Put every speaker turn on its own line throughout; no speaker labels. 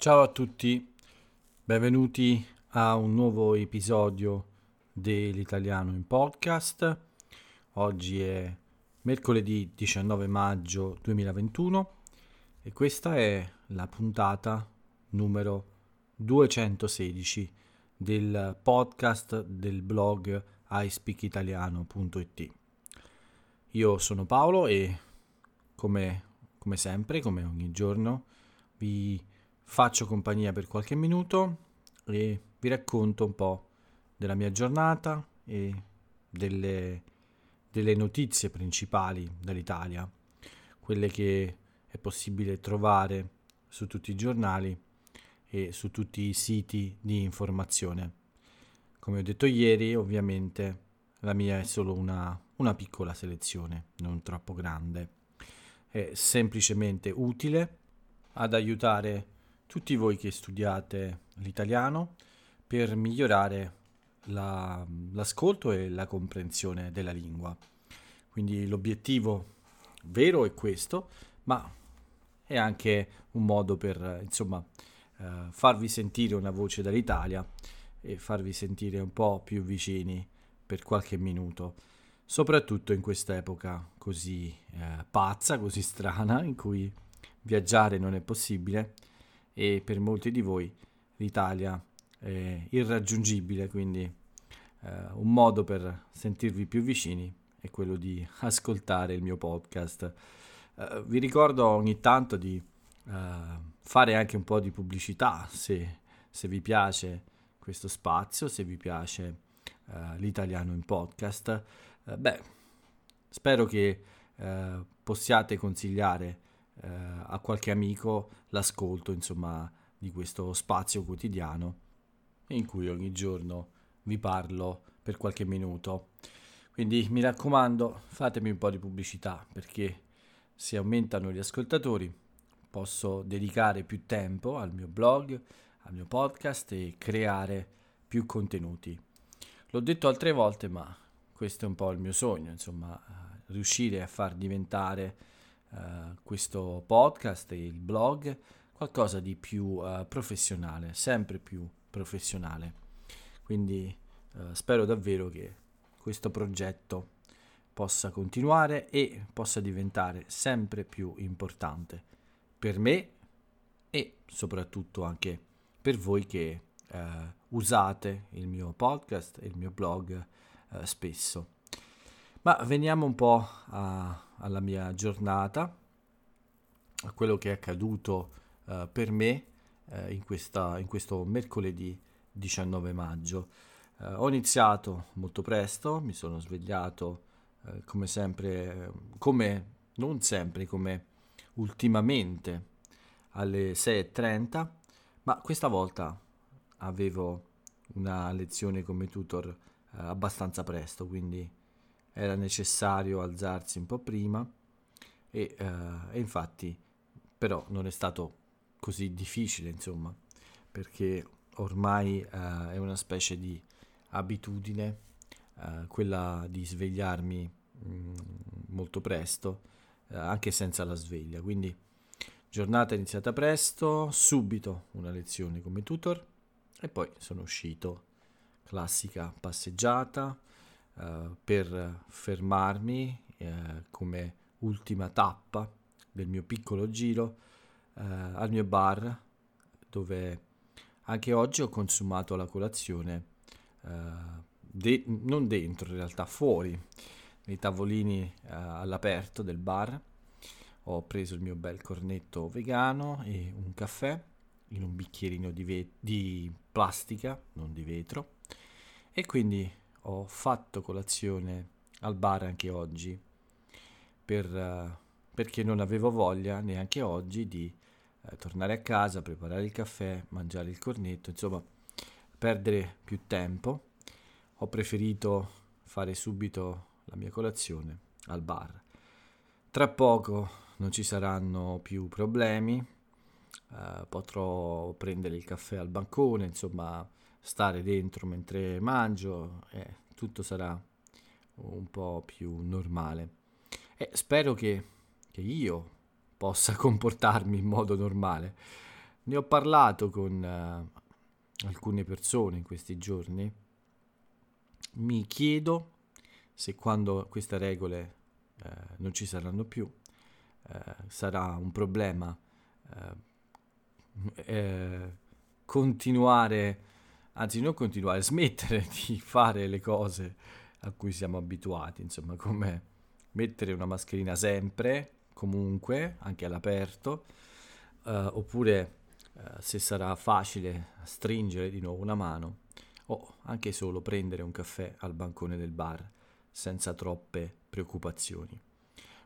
Ciao a tutti, benvenuti a un nuovo episodio dell'Italiano in podcast. Oggi è mercoledì 19 maggio 2021 e questa è la puntata numero 216 del podcast del blog iSpeakitaliano.it. Io sono Paolo e come, come sempre, come ogni giorno, vi faccio compagnia per qualche minuto e vi racconto un po' della mia giornata e delle, delle notizie principali dall'Italia, quelle che è possibile trovare su tutti i giornali e su tutti i siti di informazione. Come ho detto ieri, ovviamente la mia è solo una, una piccola selezione, non troppo grande. È semplicemente utile ad aiutare tutti voi che studiate l'italiano per migliorare la, l'ascolto e la comprensione della lingua. Quindi l'obiettivo vero è questo, ma è anche un modo per insomma eh, farvi sentire una voce dall'Italia e farvi sentire un po' più vicini per qualche minuto, soprattutto in questa epoca così eh, pazza, così strana, in cui viaggiare non è possibile e per molti di voi l'Italia è irraggiungibile, quindi eh, un modo per sentirvi più vicini è quello di ascoltare il mio podcast. Eh, vi ricordo ogni tanto di eh, fare anche un po' di pubblicità se, se vi piace questo spazio, se vi piace uh, l'italiano in podcast, uh, beh, spero che uh, possiate consigliare a qualche amico l'ascolto, insomma, di questo spazio quotidiano in cui ogni giorno vi parlo per qualche minuto. Quindi mi raccomando, fatemi un po' di pubblicità perché se aumentano gli ascoltatori posso dedicare più tempo al mio blog, al mio podcast e creare più contenuti. L'ho detto altre volte, ma questo è un po' il mio sogno, insomma, eh, riuscire a far diventare uh, questo podcast e il blog qualcosa di più uh, professionale, sempre più professionale. Quindi uh, spero davvero che questo progetto possa continuare e possa diventare sempre più importante per me e soprattutto anche per voi che eh, usate il mio podcast e il mio blog eh, spesso. Ma veniamo un po' a, alla mia giornata, a quello che è accaduto eh, per me eh, in, questa, in, questo mercoledì 19 maggio. Eh, ho iniziato molto presto, mi sono svegliato eh, come sempre, come non sempre, come ultimamente alle 6.30, ma questa volta avevo una lezione come tutor eh, abbastanza presto, quindi era necessario alzarsi un po' prima e, eh, e, infatti però non è stato così difficile, insomma, perché ormai eh, è una specie di abitudine eh, quella di svegliarmi mh, mm, molto presto, anche senza la sveglia, quindi giornata iniziata presto, subito una lezione come tutor e poi sono uscito, classica passeggiata uh, per fermarmi uh, come ultima tappa del mio piccolo giro uh, al mio bar dove anche oggi ho consumato la colazione de- non dentro in realtà fuori nei tavolini all'aperto del bar. Ho preso il mio bel cornetto vegano e un caffè in un bicchierino di, ve- di plastica, non di vetro, e quindi ho fatto colazione al bar anche oggi per, uh, perché non avevo voglia neanche oggi di uh, tornare a casa, preparare il caffè, mangiare il cornetto, insomma perdere più tempo. Ho preferito fare subito la mia colazione al bar. Tra poco non ci saranno più problemi, Uh, potrò prendere il caffè al bancone, insomma, stare dentro mentre mangio e tutto sarà un po' più normale. E spero che, che io possa comportarmi in modo normale. ne ho parlato con uh, alcune persone in questi giorni. Mi chiedo se quando queste regole uh, non ci saranno più, uh, sarà un problema continuare, anzi non continuare, smettere di fare le cose a cui siamo abituati, insomma, come mettere una mascherina sempre, comunque, anche all'aperto, uh, oppure uh, se sarà facile stringere di nuovo una mano o anche solo prendere un caffè al bancone del bar senza troppe preoccupazioni.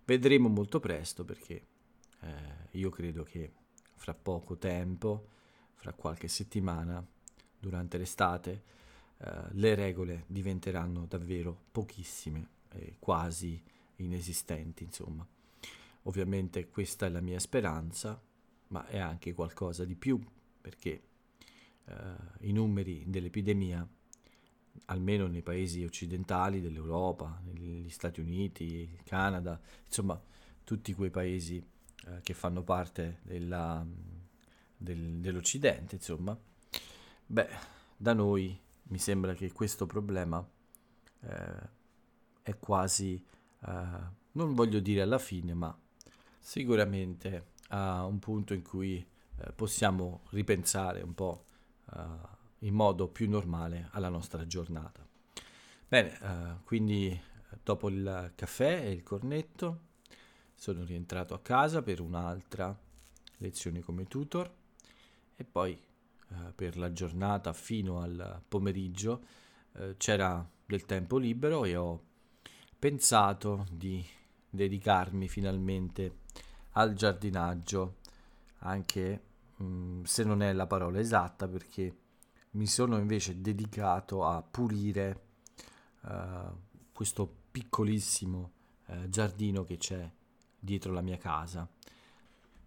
Vedremo molto presto perché eh, io credo che fra poco tempo, fra qualche settimana, durante l'estate, eh, le regole diventeranno davvero pochissime e quasi inesistenti, insomma. Ovviamente questa è la mia speranza, ma è anche qualcosa di più, perché eh, i numeri dell'epidemia, almeno nei paesi occidentali dell'Europa, negli Stati Uniti, il Canada, insomma tutti quei paesi eh, che fanno parte della, del, dell'Occidente, insomma, beh, da noi mi sembra che questo problema eh, è quasi, eh, non voglio dire alla fine, ma sicuramente a un punto in cui eh, possiamo ripensare un po' eh, in modo più normale alla nostra giornata. Bene, eh, quindi dopo il caffè e il cornetto sono rientrato a casa per un'altra lezione come tutor e poi eh, per la giornata fino al pomeriggio eh, c'era del tempo libero e ho pensato di dedicarmi finalmente al giardinaggio, anche mh, mm, se non è la parola esatta, perché mi sono invece dedicato a pulire uh, questo piccolissimo uh, giardino che c'è dietro la mia casa.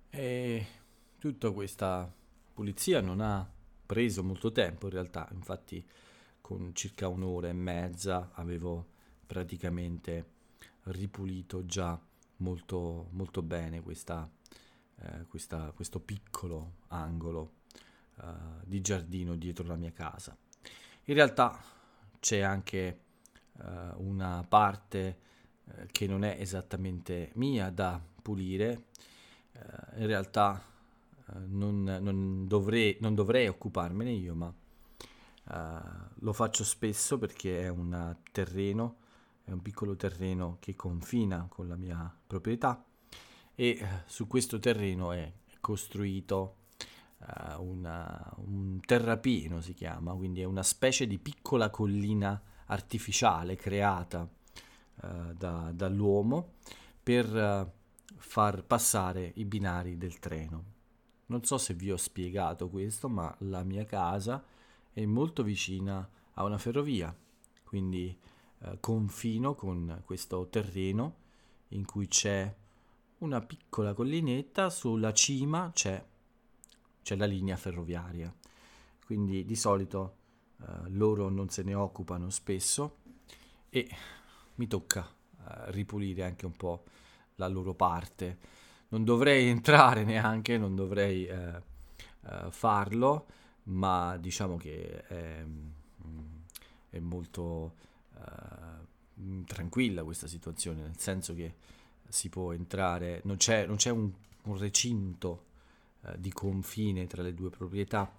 E tutta questa pulizia non ha preso molto tempo in realtà, infatti con circa un'ora e mezza avevo praticamente ripulito già molto, molto bene questa, eh, questa, questo piccolo angolo eh, di giardino dietro la mia casa. In realtà c'è anche eh, una parte eh, che non è esattamente mia da pulire, eh, in realtà non, non, dovrei, non, dovrei, occuparmene io, ma uh, lo faccio spesso perché è un terreno, è un piccolo terreno che confina con la mia proprietà e uh, su questo terreno è costruito uh, una, un terrapieno, si chiama, quindi è una specie di piccola collina artificiale creata da, dall'uomo per far passare i binari del treno. Non so se vi ho spiegato questo, ma la mia casa è molto vicina a una ferrovia, quindi eh, confino con questo terreno in cui c'è una piccola collinetta, sulla cima c'è, c'è la linea ferroviaria. Quindi di solito eh, loro non se ne occupano spesso e mi tocca eh, ripulire anche un po' la loro parte non dovrei entrare neanche, non dovrei eh, eh, farlo, ma diciamo che è, mm, è molto eh, tranquilla questa situazione, nel senso che si può entrare, non c'è, non c'è un, un, recinto eh, di confine tra le due proprietà.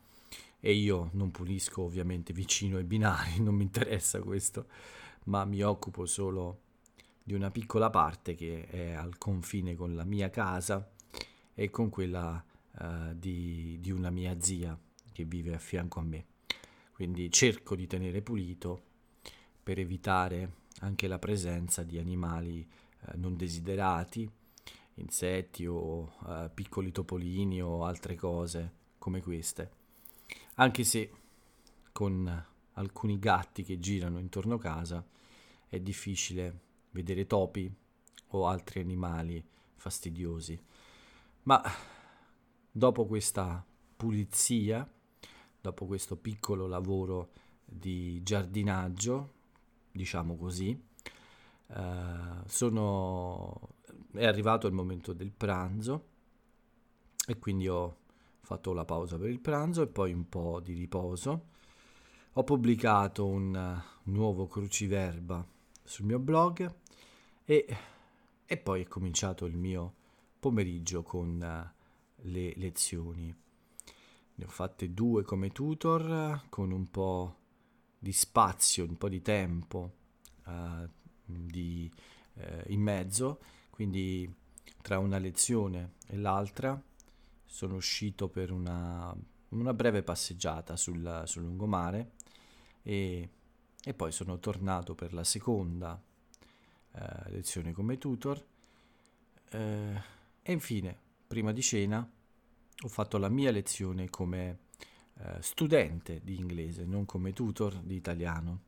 E io non pulisco ovviamente vicino ai binari, non mi interessa questo, ma mi occupo solo di una piccola parte che è al confine con la mia casa e con quella uh, di, di una mia zia che vive a fianco a me. Quindi cerco di tenere pulito per evitare anche la presenza di animali uh, non desiderati, insetti o uh, piccoli topolini o altre cose come queste. Anche se con alcuni gatti che girano intorno a casa è difficile vedere topi o altri animali fastidiosi. Ma dopo questa pulizia, dopo questo piccolo lavoro di giardinaggio, diciamo così, eh, sono, è arrivato il momento del pranzo e quindi ho fatto la pausa per il pranzo e poi un po' di riposo. Ho pubblicato un nuovo cruciverba sul mio blog e, e, poi è cominciato il mio pomeriggio con uh, le lezioni. Ne ho fatte due come tutor con un po' di spazio, un po' di tempo uh, di, in mezzo, quindi tra una lezione e l'altra sono uscito per una, una breve passeggiata sul, sul lungomare e, e, poi sono tornato per la seconda eh, lezione come tutor eh, e infine, prima di cena, ho fatto la mia lezione come eh, studente di inglese, non come tutor di italiano.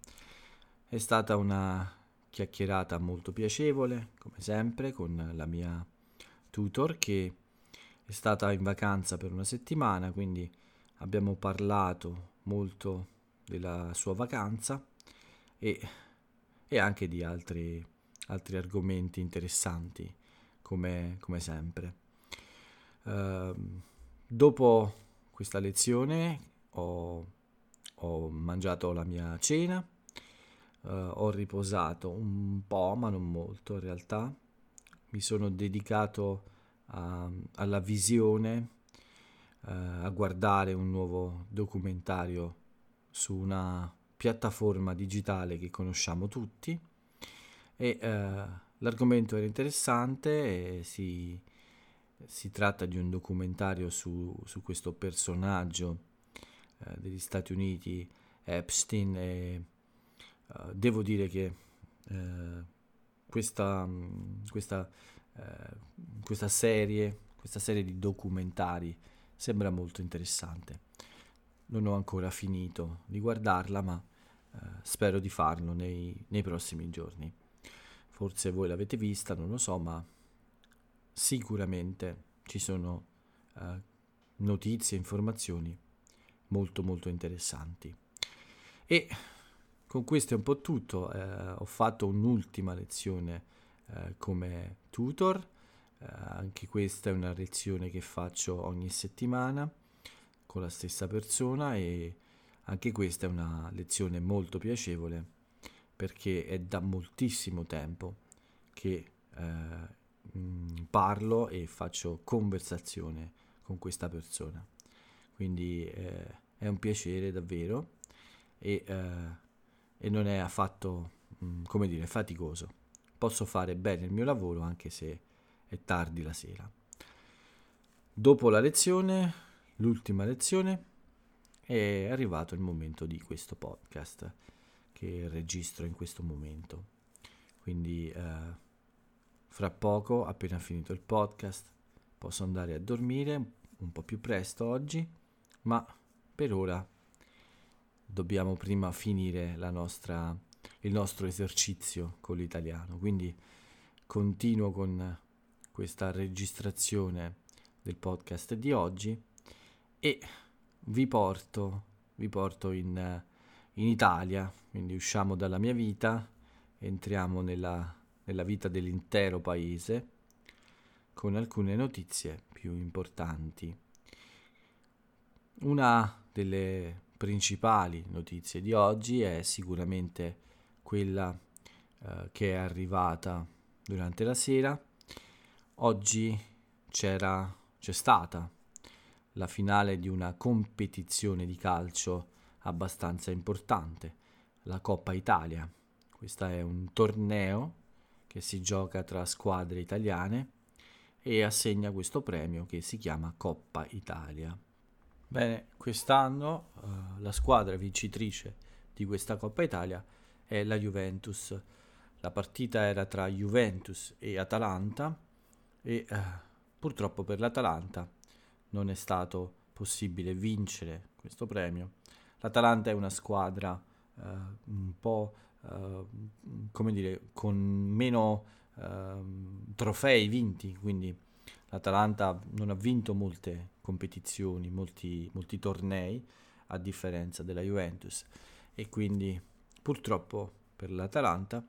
È stata una chiacchierata molto piacevole, come sempre, con la mia tutor che è stata in vacanza per una settimana, quindi abbiamo parlato molto della sua vacanza e, e anche di altri, altri argomenti interessanti, come, come sempre. Uh, dopo questa lezione ho, ho, mangiato la mia cena, uh, ho riposato un po', ma non molto in realtà mi sono dedicato a, alla visione, uh, a guardare un nuovo documentario su una piattaforma digitale che conosciamo tutti e uh, l'argomento era interessante si, si, tratta di un documentario su, su questo personaggio uh, degli Stati Uniti, Epstein e devo dire che questa, mm, questa, eh, questa, serie, questa serie di documentari sembra molto interessante. Non ho ancora finito di guardarla, ma eh, spero di farlo nei, nei prossimi giorni. Forse voi l'avete vista, non lo so, ma sicuramente ci sono eh, notizie, informazioni molto molto interessanti. E con questo è un po' tutto, eh, ho fatto un'ultima lezione eh, come tutor, eh, anche questa è una lezione che faccio ogni settimana con la stessa persona e anche questa è una lezione molto piacevole perché è da moltissimo tempo che eh, parlo e faccio conversazione con questa persona. Quindi eh, è un piacere davvero e eh, e non è affatto, mm, come dire, faticoso. Posso fare bene il mio lavoro anche se è tardi la sera. Dopo la lezione, l'ultima lezione, è arrivato il momento di questo podcast che registro in questo momento. Quindi eh, fra poco, appena finito il podcast, posso andare a dormire un po' più presto oggi, ma per ora dobbiamo prima finire nostra, il nostro esercizio con l'italiano. Quindi continuo con questa registrazione del podcast di oggi e vi porto, vi porto in, in Italia, quindi usciamo dalla mia vita, entriamo nella, nella vita dell'intero paese con alcune notizie più importanti. Una delle principali notizie di oggi è sicuramente quella eh, che è arrivata durante la sera. Oggi c'era, c'è stata la finale di una competizione di calcio abbastanza importante, la Coppa Italia. Questo è un torneo che si gioca tra squadre italiane e assegna questo premio che si chiama Coppa Italia. Bene, quest'anno uh, la squadra vincitrice di questa Coppa Italia è la Juventus. La partita era tra Juventus e Atalanta e uh, purtroppo per l'Atalanta non è stato possibile vincere questo premio. L'Atalanta è una squadra uh, un po' come dire con meno ehm, trofei vinti, quindi l'Atalanta non ha vinto molte competizioni, molti, molti tornei, a differenza della Juventus. E quindi purtroppo per l'Atalanta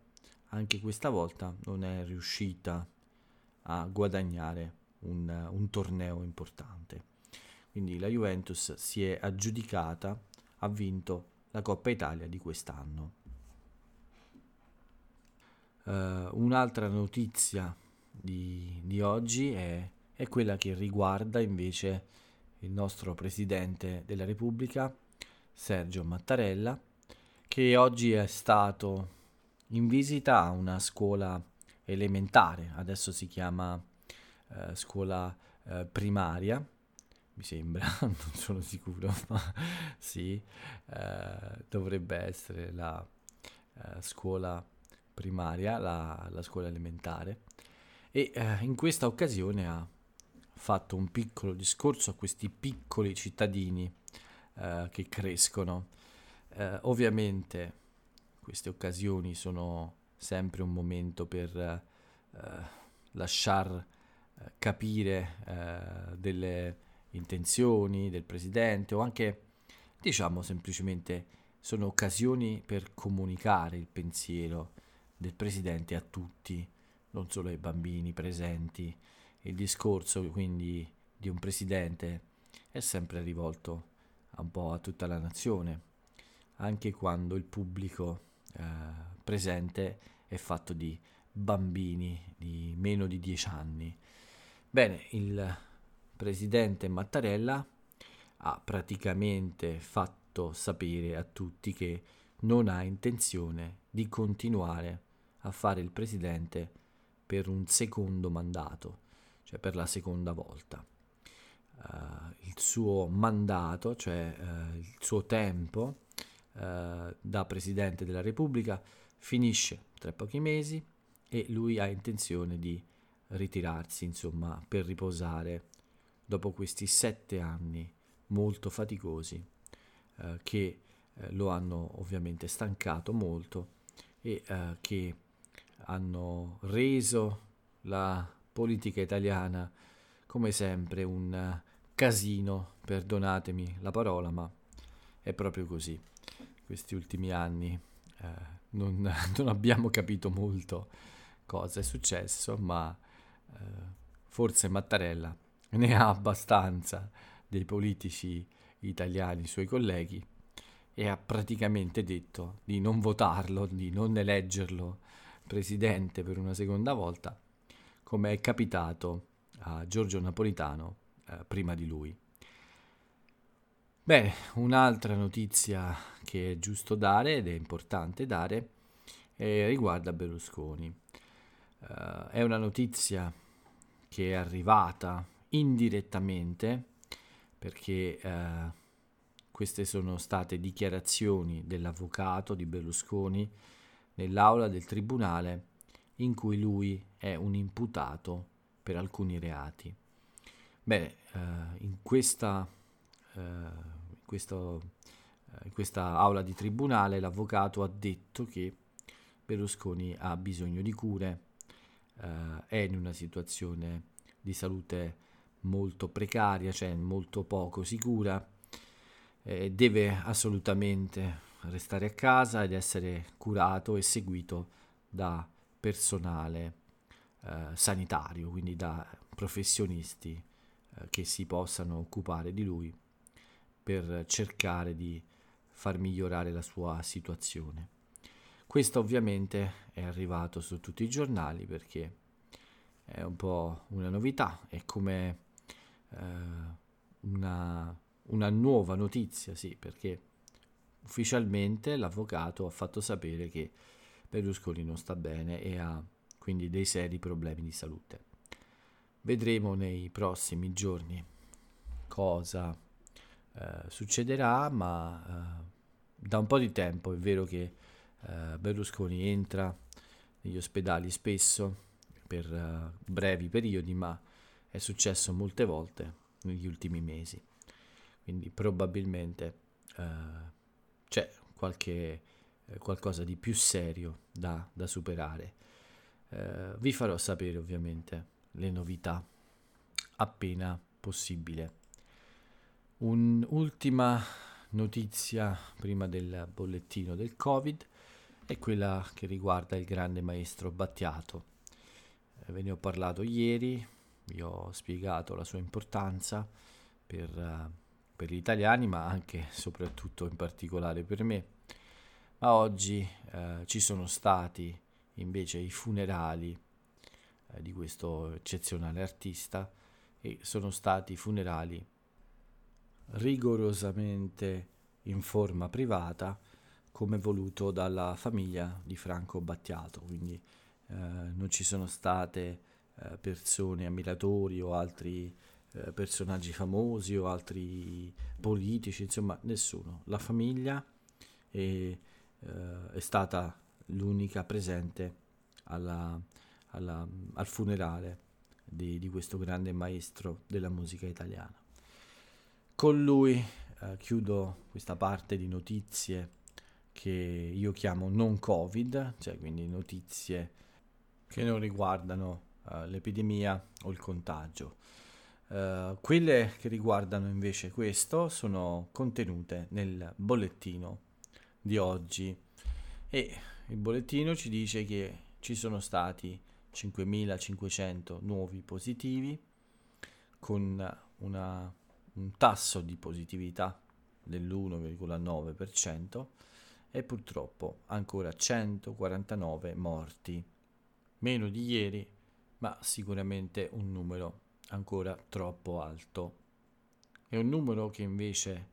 anche questa volta non è riuscita a guadagnare un, un torneo importante. quindi la Juventus si è aggiudicata, ha vinto la Coppa Italia di quest'anno. Uh, un'altra notizia di, di oggi è, è, quella che riguarda invece il nostro Presidente della Repubblica, Sergio Mattarella, che oggi è stato in visita a una scuola elementare, adesso si chiama uh, scuola uh, primaria, mi sembra, non sono sicuro, ma sì, dovrebbe essere la scuola primaria, la, la scuola elementare, e eh, in questa occasione ha fatto un piccolo discorso a questi piccoli cittadini eh, che crescono. Eh, ovviamente queste occasioni sono sempre un momento per eh, lasciar eh, capire eh, delle intenzioni del presidente o anche diciamo semplicemente sono occasioni per comunicare il pensiero del presidente a tutti, non solo ai bambini presenti. Il discorso quindi di un presidente è sempre rivolto un po' a tutta la nazione, anche quando il pubblico eh, presente è fatto di bambini di meno di 10 anni. Bene, il presidente Mattarella ha praticamente fatto sapere a tutti che non ha intenzione di continuare a fare il presidente per un secondo mandato, cioè per la seconda volta. Uh, il suo mandato, cioè uh, il suo tempo uh, da presidente della Repubblica finisce tra pochi mesi e lui ha intenzione di ritirarsi, insomma, per riposare dopo questi sette anni molto faticosi che lo hanno ovviamente stancato molto e che hanno reso la politica italiana come sempre un casino, perdonatemi la parola, ma è proprio così. Questi ultimi anni eh, non, non, abbiamo capito molto cosa è successo, ma eh, forse Mattarella ne ha abbastanza dei politici italiani, suoi colleghi, e ha praticamente detto di non votarlo, di non eleggerlo presidente per una seconda volta, come è capitato a Giorgio Napolitano eh, prima di lui. Bene, un'altra notizia che è giusto dare ed è importante dare eh, riguarda Berlusconi. Uh, è una notizia che è arrivata indirettamente perché uh, queste sono state dichiarazioni dell'avvocato di Berlusconi nell'aula del tribunale in cui lui è un imputato per alcuni reati. Bene, eh, in, questa, eh, in, questo, eh, in questa aula di tribunale l'avvocato ha detto che Berlusconi ha bisogno di cure, eh, è in una situazione di salute molto precaria, cioè molto poco sicura, deve assolutamente restare a casa ed essere curato e seguito da personale eh, sanitario, quindi da professionisti eh, che si possano occupare di lui per cercare di far migliorare la sua situazione. Questo ovviamente è arrivato su tutti i giornali perché è un po' una novità, è come eh, una, una nuova notizia, sì, perché ufficialmente l'avvocato ha fatto sapere che Berlusconi non sta bene e ha quindi dei seri problemi di salute. Vedremo nei prossimi giorni cosa eh, succederà, ma eh, da un po' di tempo è vero che eh, Berlusconi entra negli ospedali spesso per eh, brevi periodi, ma è successo molte volte negli ultimi mesi. Quindi probabilmente eh, c'è qualche, eh, qualcosa di più serio da, da superare. Eh, vi farò sapere ovviamente le novità appena possibile. Un'ultima notizia prima del bollettino del Covid è quella che riguarda il grande maestro Battiato. Eh, ve ne ho parlato ieri, vi ho spiegato la sua importanza per, uh, per, gli italiani, ma anche e soprattutto in particolare per me. Ma oggi uh, ci sono stati invece i funerali uh, di questo eccezionale artista e sono stati funerali rigorosamente in forma privata come voluto dalla famiglia di Franco Battiato, quindi eh, non ci sono state eh, persone, ammiratori o altri eh, personaggi famosi o altri politici, insomma nessuno. La famiglia è, eh, è stata l'unica presente alla, alla, al funerale di, di, questo grande maestro della musica italiana. Con lui chiudo questa parte di notizie che io chiamo non Covid, cioè quindi notizie che non riguardano uh, l'epidemia o il contagio. Uh, quelle che riguardano invece questo sono contenute nel bollettino di oggi e il bollettino ci dice che ci sono stati 5.500 nuovi positivi con una, un tasso di positività dell'1,9% e purtroppo ancora 149 morti. Meno di ieri, ma sicuramente un numero ancora troppo alto. E un numero che invece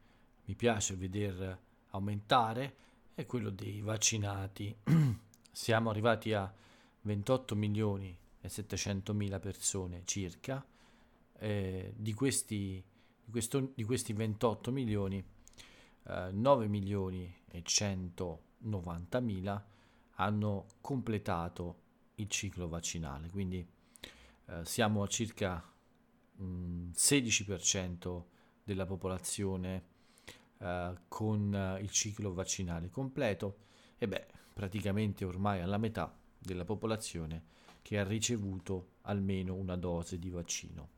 mi piace veder aumentare è quello dei vaccinati. Siamo arrivati a 28 milioni e 700 mila persone circa. Eh, di, questi, di, questo, di questi 28 milioni 9 eh, milioni e 190 mila hanno completato il ciclo vaccinale, quindi eh, siamo a circa mh, mm, 16% della popolazione eh, con eh, il ciclo vaccinale completo e beh, praticamente ormai alla metà della popolazione che ha ricevuto almeno una dose di vaccino.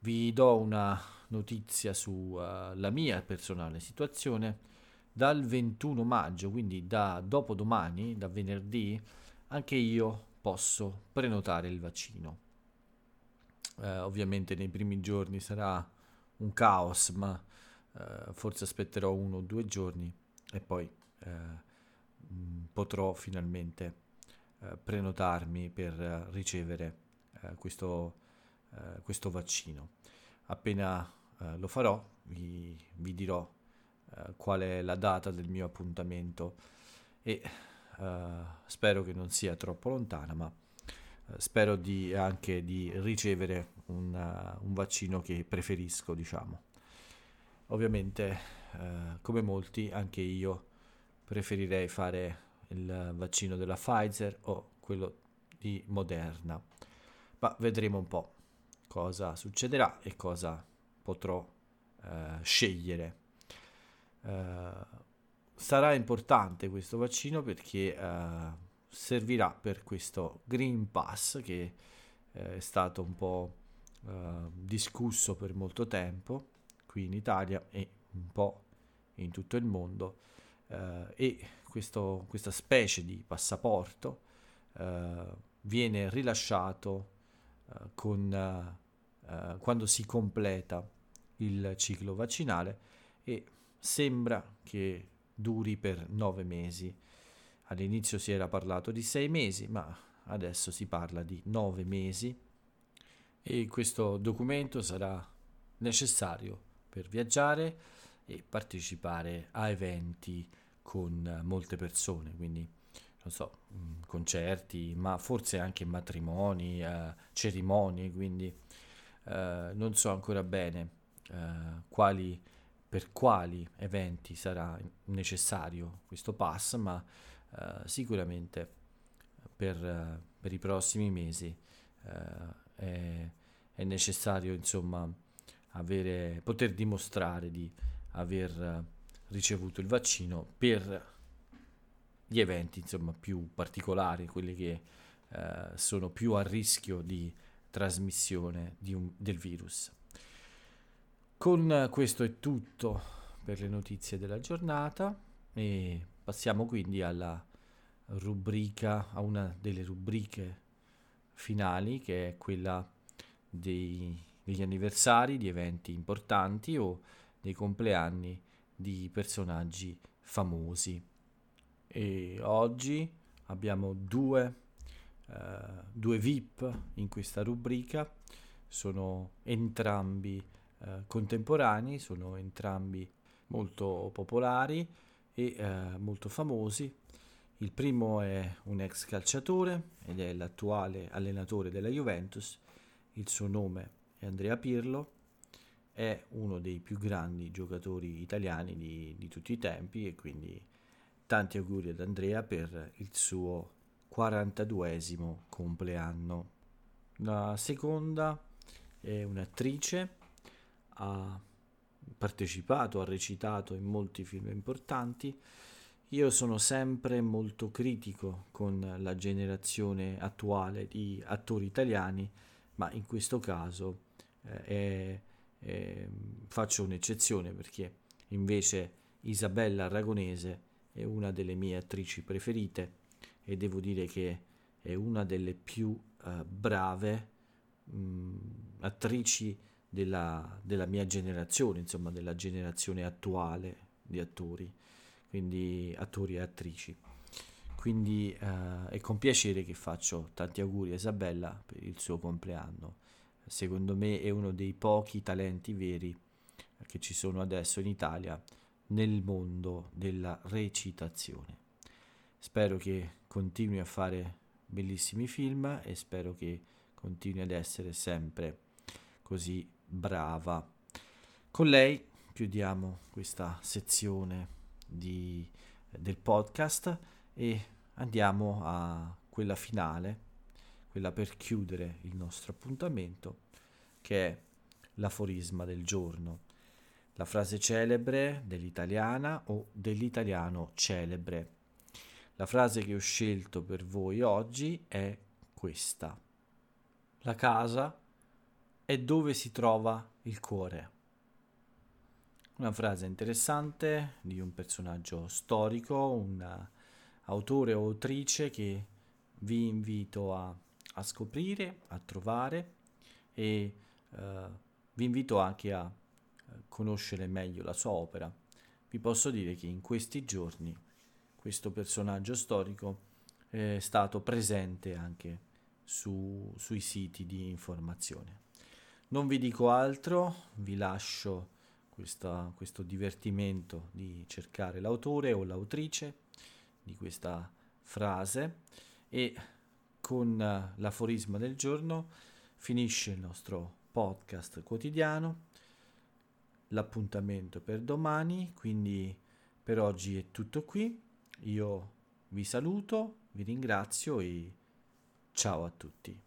Vi do una notizia sulla uh, mia personale situazione. Dal 21 maggio, quindi da dopodomani, da venerdì, anche io posso prenotare il vaccino. Eh, ovviamente nei primi giorni sarà un caos, ma eh, forse aspetterò uno o due giorni e poi eh, potrò finalmente eh, prenotarmi per ricevere eh, questo, eh, questo vaccino. Appena lo farò, vi, vi dirò qual è la data del mio appuntamento e spero che non sia troppo lontana, ma spero di, anche di ricevere un, uh, un, vaccino che preferisco, diciamo. Ovviamente, uh, come molti, anche io preferirei fare il vaccino della Pfizer o quello di Moderna, ma vedremo un po' cosa succederà e cosa potrò eh, scegliere. Eh, sarà importante questo vaccino perché eh, servirà per questo Green Pass che eh, è stato un po' eh, discusso per molto tempo qui in Italia e un po' in tutto il mondo eh, e questo, questa specie di passaporto viene rilasciato con eh, quando si completa il ciclo vaccinale e sembra che duri per nove mesi. All'inizio si era parlato di sei mesi, ma adesso si parla di nove mesi. E questo documento sarà necessario per viaggiare e partecipare a eventi con molte persone, quindi non so, mm, concerti, ma forse anche matrimoni, eh, cerimonie, quindi eh, non so ancora bene eh, quali, per quali eventi sarà necessario questo pass, ma eh, sicuramente per, per, i prossimi mesi è, è, necessario insomma avere, poter dimostrare di aver ricevuto il vaccino per gli eventi insomma più particolari, quelli che eh, sono più a rischio di trasmissione un, del virus. Con questo è tutto per le notizie della giornata e passiamo quindi alla rubrica, a una delle rubriche finali che è quella dei, degli anniversari di eventi importanti o dei compleanni di personaggi famosi. E oggi abbiamo due, eh, due VIP in questa rubrica, sono entrambi eh, contemporanei, sono entrambi molto popolari e eh, molto famosi. Il primo è un ex calciatore ed è l'attuale allenatore della Juventus. Il suo nome è Andrea Pirlo. È uno dei più grandi giocatori italiani di, di tutti i tempi e quindi tanti auguri ad Andrea per il suo 42esimo compleanno. La seconda è un'attrice, ha partecipato, ha recitato in molti film importanti. Io sono sempre molto critico con la generazione attuale di attori italiani, ma in questo caso eh, è, faccio un'eccezione perché invece Isabella Aragonese è una delle mie attrici preferite e devo dire che è una delle più uh, brave mh, mm, attrici della, della, mia generazione, insomma della generazione attuale di attori, quindi attori e attrici. Quindi uh, è con piacere che faccio tanti auguri a Isabella per il suo compleanno. Secondo me è uno dei pochi talenti veri che ci sono adesso in Italia nel mondo della recitazione. Spero che continui a fare bellissimi film e spero che continui ad essere sempre così brava. Con lei chiudiamo questa sezione di, del podcast e andiamo a quella finale, quella per chiudere il nostro appuntamento, che è l'aforisma del giorno la frase celebre dell'italiana o dell'italiano celebre. La frase che ho scelto per voi oggi è questa. La casa è dove si trova il cuore. Una frase interessante di un personaggio storico, un autore o autrice che vi invito a, a scoprire, a trovare e uh, vi invito anche a conoscere meglio la sua opera, vi posso dire che in questi giorni questo personaggio storico è stato presente anche su, sui siti di informazione. Non vi dico altro, vi lascio questa, questo divertimento di cercare l'autore o l'autrice di questa frase e con l'aforisma del giorno finisce il nostro podcast quotidiano l'appuntamento per domani, quindi per oggi è tutto qui. Io vi saluto, vi ringrazio e ciao a tutti.